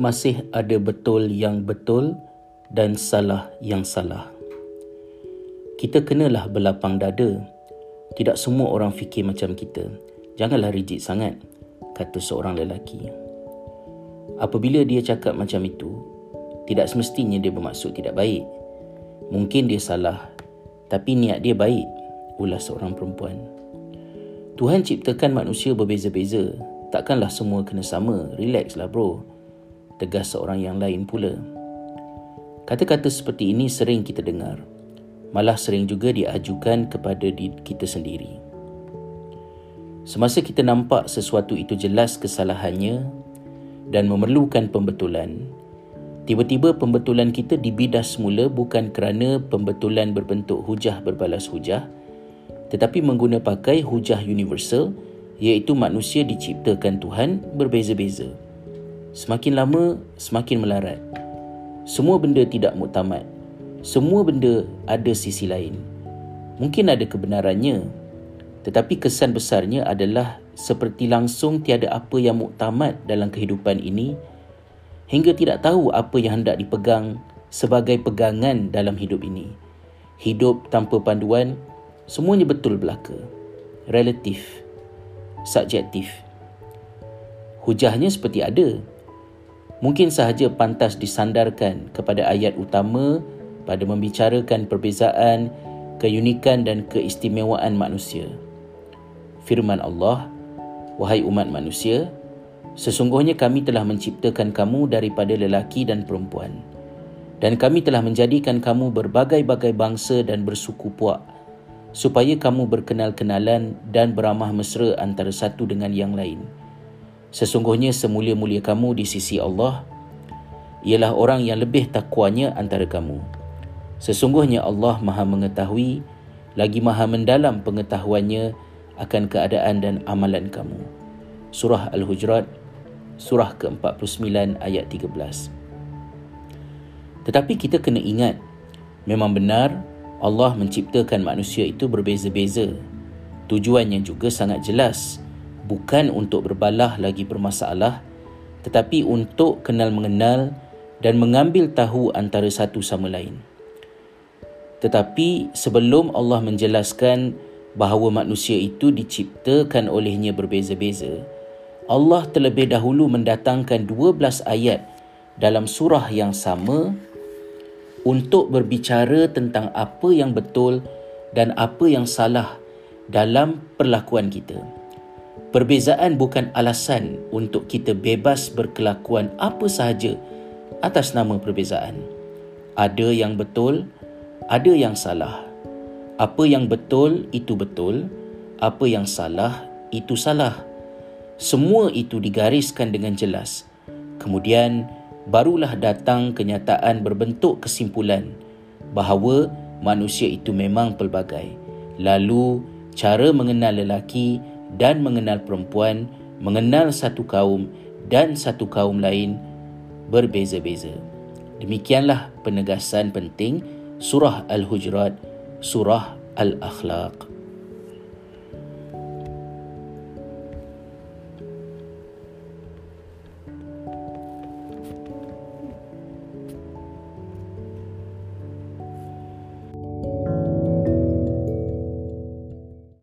masih ada betul yang betul dan salah yang salah. Kita kenalah berlapang dada. Tidak semua orang fikir macam kita. Janganlah rigid sangat, kata seorang lelaki. Apabila dia cakap macam itu, tidak semestinya dia bermaksud tidak baik. Mungkin dia salah, tapi niat dia baik, ulas seorang perempuan. Tuhan ciptakan manusia berbeza-beza. Takkanlah semua kena sama. Relaxlah bro. Tegas seorang yang lain pula. Kata-kata seperti ini sering kita dengar. Malah sering juga diajukan kepada kita sendiri. Semasa kita nampak sesuatu itu jelas kesalahannya dan memerlukan pembetulan, tiba-tiba pembetulan kita dibidas semula bukan kerana pembetulan berbentuk hujah berbalas hujah, tetapi mengguna pakai hujah universal iaitu manusia diciptakan Tuhan berbeza-beza. Semakin lama, semakin melarat. Semua benda tidak muktamad. Semua benda ada sisi lain. Mungkin ada kebenarannya, tetapi kesan besarnya adalah seperti langsung tiada apa yang muktamad dalam kehidupan ini hingga tidak tahu apa yang hendak dipegang sebagai pegangan dalam hidup ini. Hidup tanpa panduan Semuanya betul belaka. Relatif. Subjektif. Hujahnya seperti ada. Mungkin sahaja pantas disandarkan kepada ayat utama pada membicarakan perbezaan, keunikan dan keistimewaan manusia. Firman Allah, Wahai umat manusia, sesungguhnya kami telah menciptakan kamu daripada lelaki dan perempuan. Dan kami telah menjadikan kamu berbagai-bagai bangsa dan bersuku puak supaya kamu berkenal-kenalan dan beramah mesra antara satu dengan yang lain. Sesungguhnya semulia-mulia kamu di sisi Allah ialah orang yang lebih takwanya antara kamu. Sesungguhnya Allah Maha mengetahui lagi Maha mendalam pengetahuannya akan keadaan dan amalan kamu. Surah Al-Hujurat surah ke-49 ayat 13. Tetapi kita kena ingat memang benar Allah menciptakan manusia itu berbeza-beza. Tujuannya juga sangat jelas. Bukan untuk berbalah lagi bermasalah, tetapi untuk kenal mengenal dan mengambil tahu antara satu sama lain. Tetapi sebelum Allah menjelaskan bahawa manusia itu diciptakan olehnya berbeza-beza, Allah terlebih dahulu mendatangkan 12 ayat dalam surah yang sama untuk berbicara tentang apa yang betul dan apa yang salah dalam perlakuan kita. Perbezaan bukan alasan untuk kita bebas berkelakuan apa sahaja atas nama perbezaan. Ada yang betul, ada yang salah. Apa yang betul itu betul, apa yang salah itu salah. Semua itu digariskan dengan jelas. Kemudian barulah datang kenyataan berbentuk kesimpulan bahawa manusia itu memang pelbagai. Lalu, cara mengenal lelaki dan mengenal perempuan, mengenal satu kaum dan satu kaum lain berbeza-beza. Demikianlah penegasan penting surah Al-Hujurat, surah Al-Akhlaq.